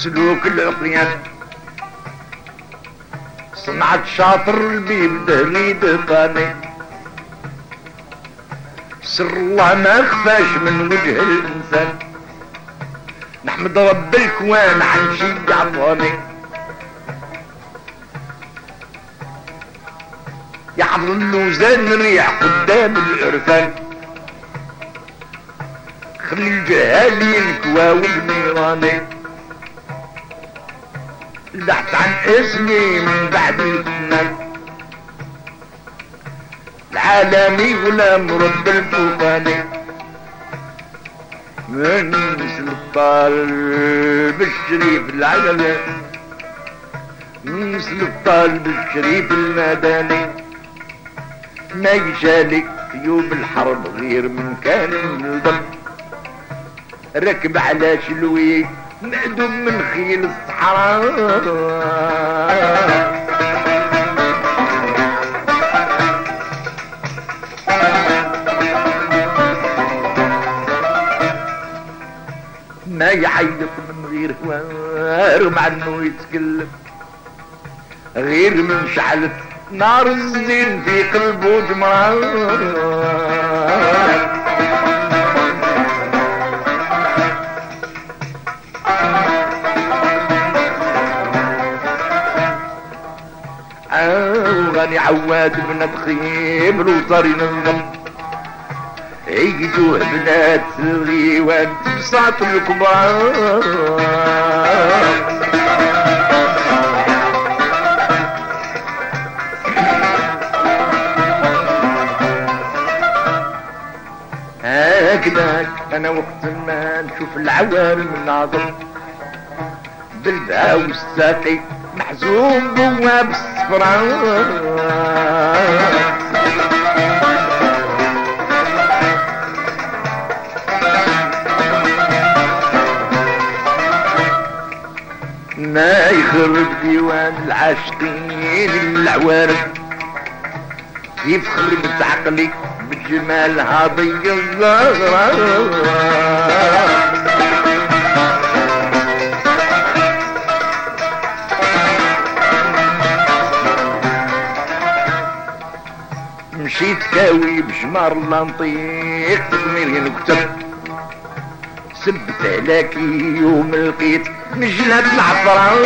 سلوك العقيان صنعت شاطر البيب دهلي دهقاني. سر الله ما خفاش من وجه الإنسان. نحمد رب الكوان عن شي عطاني. يحضر اللوزان الريح قدام الارفان خلي الجهالي الكوا والنيراني البحث عن اسمي من بعد الفنان العالمي غلام رب الفوقاني من الطالب الشريف العجلة من الطالب الشريف المدني. ما يشالي يوم الحرب غير من كان الضب ركب على شلوي معدوم من خيل الصحراء. ما يحيط من غير هوار مع إنه يتكلم. غير من شعلت نار الزين في قلبه جمران عواد بن تخيم الوطر ينظم عيدوه بنات الغيوان بساط الكبار. هكذاك أنا وقت ما نشوف العوالم الناظر بالباء والساقي محزون بواب الصفراء. ما يخرب ديوان العاشقين العوارف كيف خربت عقلي بالجمال هاضي الزهرة مشيت كاوي بجمار لنطيق تدمير نكتب. سبت عليكي يوم لقيت نجلة العفرة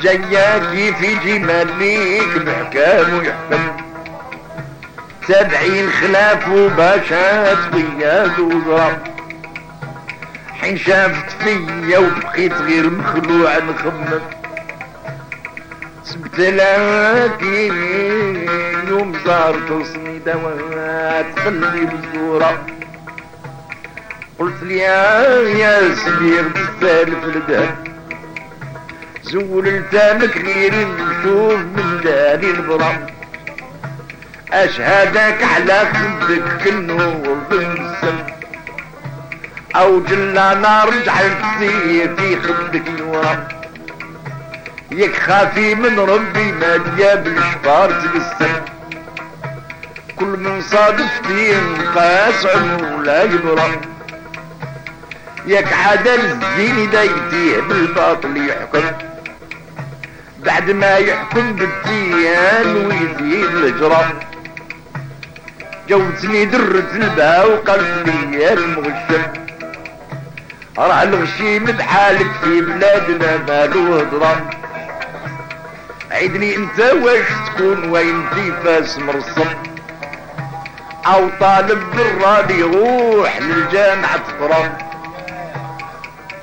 جياكي في جماليك بحكام ويحكم. سبعين خلاف وباشات قياد وزرا حين شافت فيا وبقيت غير مخلوع نخمم. سبت لكن يوم زارت صنيدة وتخلي بالزورة قلت لي يا سبير بالسالف الدهب زول التامك غير نشوف من داري البرا. أشهدك على خدك كالنور بالسم. أو جلا نار جعلت في خدك الورا يك خافي من ربي ما دياب الشفار تقسم كل من صادفتي نقاس عمره لا يبرا يك عدل الزين دايتيه بالباطل يحكم. بعد ما يحكم بالديان ويزيد الهجرة جوتني درة البا وقالت لي المغشم. راه الغشيم بحالك في بلادنا مالو هضرة عيدني انت واش تكون وين في فاس مرصم. أو طالب بالرادي يروح للجامعة فرنسا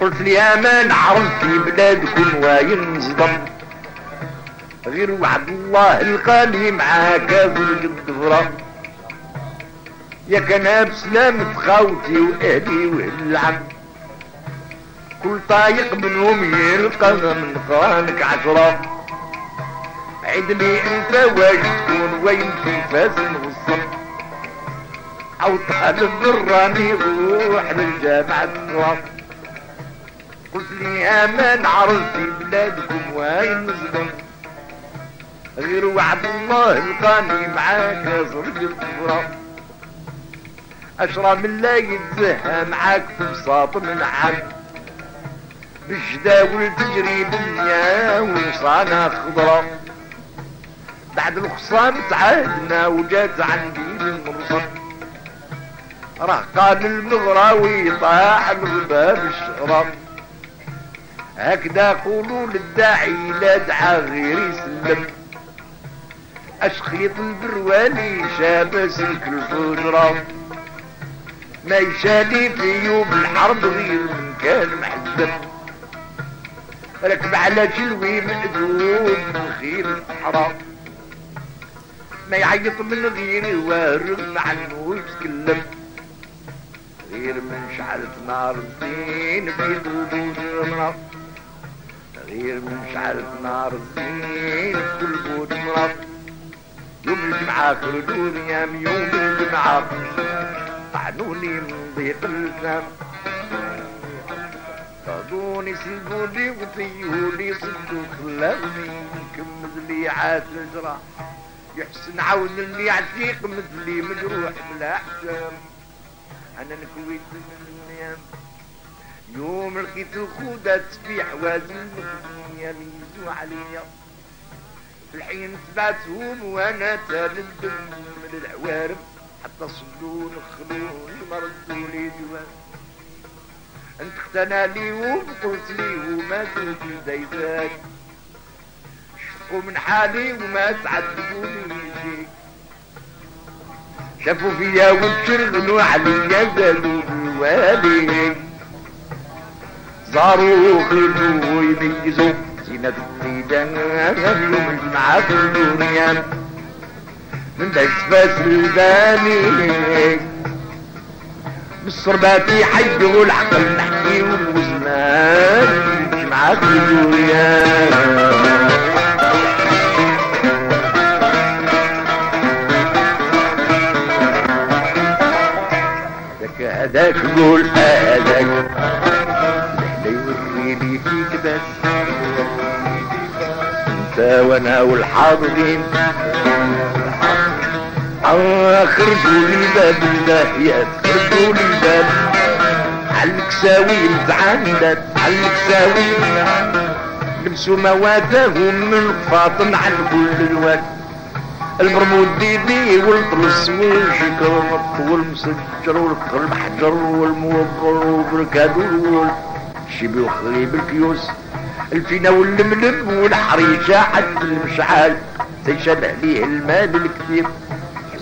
قلت لي ما نعرف في بلادكم وين صدم غير وعد الله القاني معاك ذو القدفرة يا كان بسلامة خاوتي وأهلي والعم. كل طايق منهم يلقى من قرانك عشرة. عدني انت واش تكون وين في فاس الغصن أو طالب براني روح للجامعة الصراط قلت لي يا ما نعرف في بلادكم وين نصدم غير وعد الله القاني معاك زرق الظفرة أشرى من لا يتزهى معاك في بساط من عم بالجداول تجري دنيا وصانا خضرة. بعد الخصام تعادنا وجات عندي المرصد راه قال المغراوي طاح الباب الشرف هكذا قولوا للداعي لا دعا غير يسلم. اشخيط البروالي شاب سلك الفجرة. ما يشالي في يوم الحرب غير من كان محزن ركب على جلوي مأذون من خير الحرام ما يعيط من غيري وارف عنه يتكلم غير من شعلة نار الدين بيقلبون المرض غير من شعلة نار الدين بيقلبون المرض يوم الجمعة يا يوم الجمعة. طعنوني من ضيق الفم. خذوني سلبوني وطيولي صدوا خلاوني كمل لي عاد الجراح يحسن عون اللي عتيق مثلي مجروح بلا حسام أنا نكويت من الأيام يوم لقيت الخودة تسبيح وازن ميزو عليا. في الحين تبعتهم وأنا تالدم من العوارب حتى صدون خلون ما ردوا لي جواب أنت اقتنى لي وقلت لي وما زلت ديزاك شفقوا من حالي وما تعذبوني شيء شافوا فيا وتشرغلوا عليا زادوا بالوالي. زاروا خلوا يميزوا زينة الديدان يوم الجمعة في الدنيا. من بس بس الباني. بالصربات يحيروا العقل نحكي والوزمان الجمعة في الدنيا. هذاك قول هذاك. لا يوريني فيك بس. انت وأنا والحاضرين. خرجوا لي الباب الناحيات خرجوا لي الباب علك ساوي متعندت علك ساوي لبسوا مواتهم من فاطم عن كل الوقت المرمود ديدي والطلس والشكر والمسجر والقلب حجر والموبر والبركادور الشبي وخريب الكيوس الفينا واللملم والحريشة حتى المشعال تيشبه ليه المال الكثير.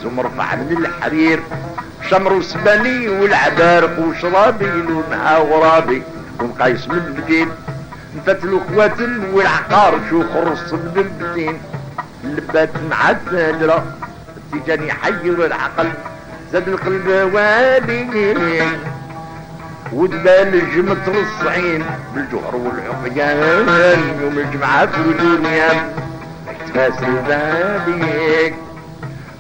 مرفع من الحرير شمر وسباني والعبارق وشرابي لونها غرابي ونقايس من البدين نفتلو خواتن والعقار شو خرص بالبدين اللبات معدلة التجاني حير العقل زاد القلب والي ودبال مترصعين بالجهر والعقيان يوم الجمعة في الدنيا احتفاس البابيك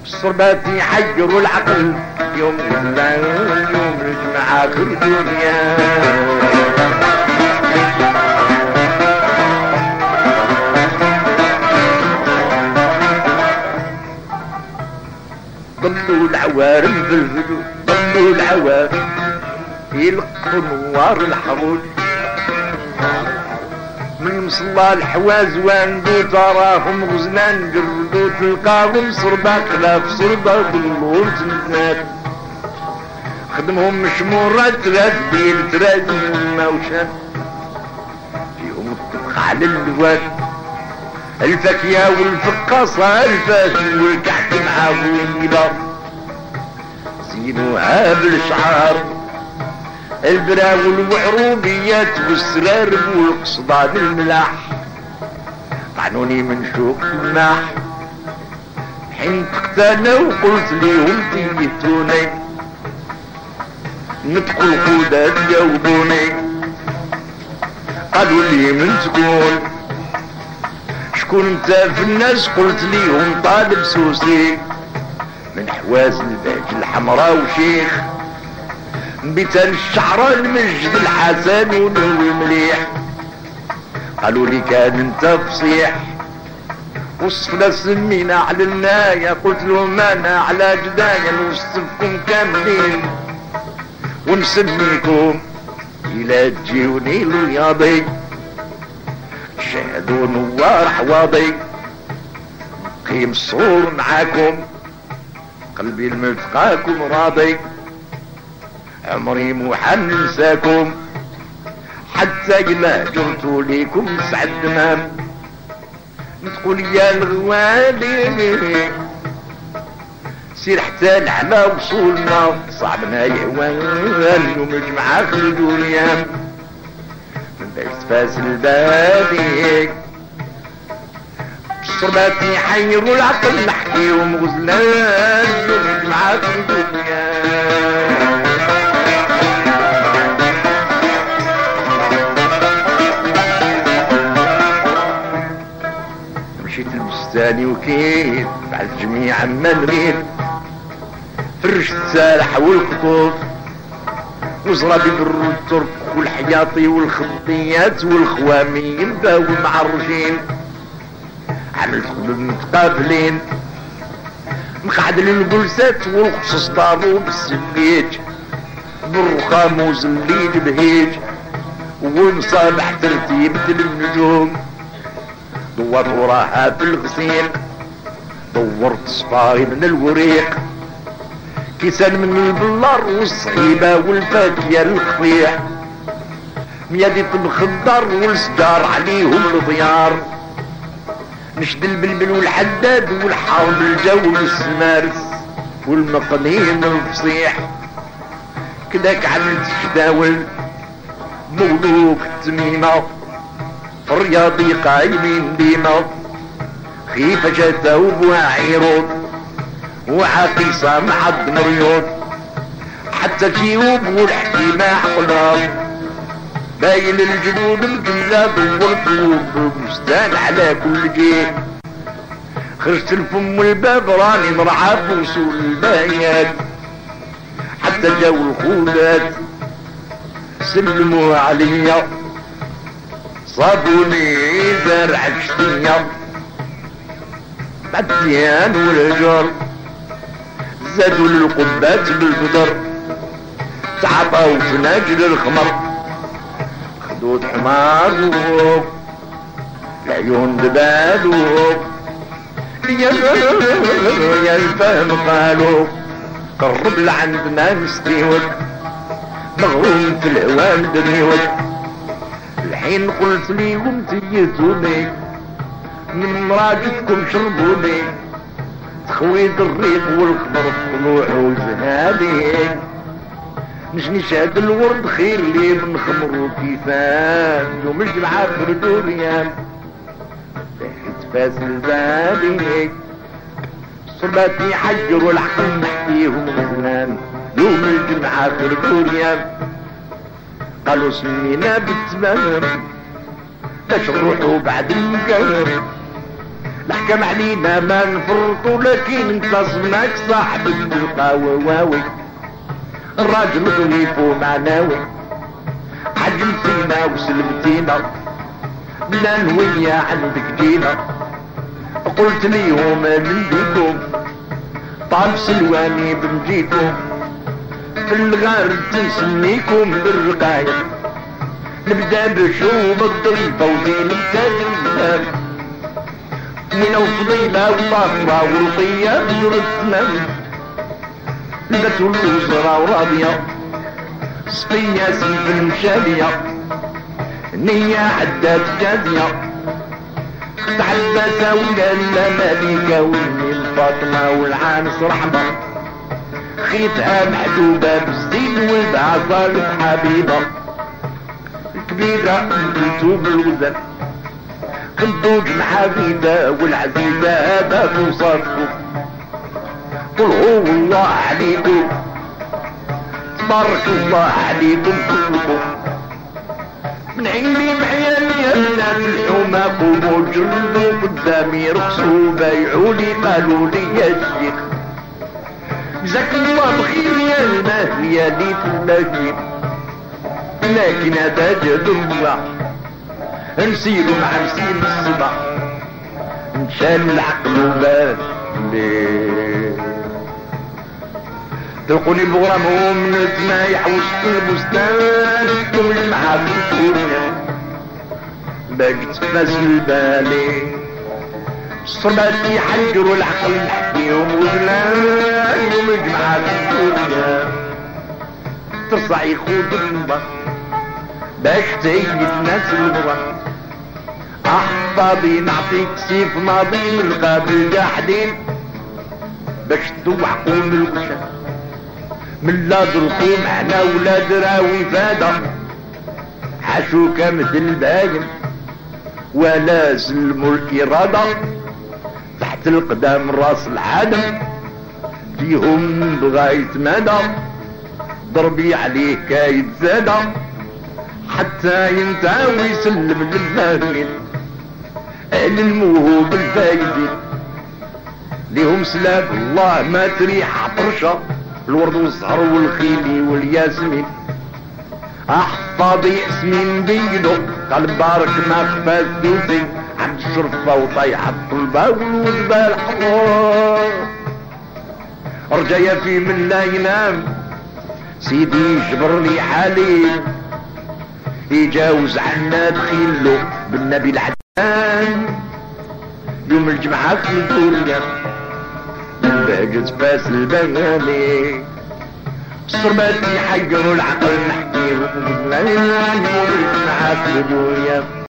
الصربات يحيروا العقل يوم الليل يوم الجمعة في الدنيا. ضلوا العوارم بالهدوء ضلوا العوارم يلقوا نوار الحروج من مصلى الحواز واندو تراهم غزلان جردو تلقاهم صربا خلاف صربا بالنور تنتنات خدمهم مشمورة ثلاث بيل ثلاث موشان فيهم الطبخ على اللوات الفاكهة والفقاصة الفاس والكحك مع ويلا زينوها بالشعار البرا والوعروبيات والسرارب والقصدان الملاح. طعنوني من شوق الماح حين تقتانا وقلت ليهم تيتوني. نطقوا القودات جاوبوني قالوا لي من تكون شكون انت في الناس قلت ليهم طالب سوسي. من حواز الباج الحمراء وشيخ. بيتان الشعراء المجد الحسن ونوي مليح. قالوا لي كان انت فصيح. وصفنا سمينا على الناية قلت لهم أنا على جدايا نوصفكم كاملين. ونسميكم إلى تجيوني الرياضي شاهدوا نوار حواضي قيم الصور معاكم. قلبي الملتقاكم راضي. عمري موحل ننساكم حتى إلا جرت ليكم سعد دمام تقول يا الغوالي سير حتى على وصولنا. صعبنا يهوان يوم الجمعة خرجوا اليام من بيت فاس البادي. الصربات يحيروا العقل نحكيهم غزلان يوم الجمعة خرجوا البستاني وكيف بعد جميع ما نريد فرشت السالح والخطوط وزرابي بالرو الترك والحياطي والخطيات والخوامين باو المعرجين عملت قلوب متقابلين. مقعد الجلسات والخصص طابو بالسليج بالرخام وزليل بهيج. ومصابح ترتيب النجوم دورت وراها بالغسيل دورت صفاري من الوريق. كيسان من البلار والصعيبة والفاكية الخفيح ميادية الخضر والسدار عليهم الضيار. نشد البلبل والحداد والحرب الجو والسمارس والمقنين الفصيح. كداك عملت شداول مولوك التميمة. الرياضي قايمين ديما خيفة جاته وعيروض وعقيصة مع الدمريوض حتى جيوب والحكيمة حقنا باين الجنود الكلاب والقلوب بستان على كل جيه خرجت الفم والباب راني مرعى بوصول البايات. حتى جاو الخولات. سلموا عليا صابوني زرع الشتية بعديان والهجر زادوا للقبات بالفطر. تعطوا في نجل الخمر. خدود حمار وفوق العيون دبادوك يا الفهم قالوا قرب لعندنا نستيوك مغروم في الهوام دنيوك الحين قلت ليهم تيتوني من مراجتكم شربوني. تخويت الريق والخضر في طلوع وزهادي. مش نشهد الورد خير لي من خمر وكيفان يوم الجمعة فردوريان تحت فاس البابي صربات يحجروا الحقل نحكيهم غزلان يوم الجمعة فردوريان قالوا سمينا بالتمام. باش نروحوا بعد المقام الحكم علينا ما نفرطوا لكن انتصمناك صاحب القهوة واوي الراجل ظريف ومعناوي حجمتينا وسلمتينا. بلا نوية عندك جينا قلت ليهم من بيكم طال سلواني بنجيكم في الغار تسميكم بالرقاية. نبدأ بشوب الضريفة وزين التاج من وفضيلة وطافرة ورقية بجرتنا لبت الأسرة وراضية صفية سيف المشالية. نية عدات جازية تعبسة وقال ملكة وإني الفاطمة والعانس رحمة. خيتها محجوبة بالزين والبعصة حبيبة. الكبيرة الكتوب الوزن. خدوج الحبيبة والعزيزة هذا توصفكم قل هو الله عليكم. تبارك الله عليكم كلكم. من عيني بعيال يمنا الحومة قوموا جلدوا قدامي رقصوا بايعوا لي قالوا لي يا شيخ جزاك الله بخير يا المهدي يا لي في المجيب لكن هذا جد الله نسيروا مع نسيم الصبا شال العقل وبال تلقوني بغرامهم من الزمايح وسط البستان تقول معاك الدنيا باقي تفاس البالي. الصربات يحجروا العقل نحكيهم وزلان ومجمعة الدنيا. تصع يخوض النبر باش تعيد الناس البرا احفظي نعطيك سيف ماضي من القابل قاعدين باش توحقون الوشا من لا دركم إحنا ولاد راوي فادا حشوكة مثل الباين ولا سلموا الإرادة تحت القدام راس العدم فيهم بغاية مدى ضربي عليه كايد زادة حتى ينتهي ويسلم للفاهمين أهل الموهوب الفايدين لهم سلام الله ما تريح طرشة الورد والزهر والخيلي والياسمين. احفظ ياسمين بيدو قلب بارك ما خفى الدوسي عند الشرفة وطيح الطلبة والوزبة الحمار رجايا في من لا ينام. سيدي جبر لي حالي. يجاوز عنا دخيلو بالنبي العدنان. يوم الجمعة في الدنيا. باجز باس البغالي الصربات يحيروا العقل نحكي. لا يوم الجمعة في الدنيا.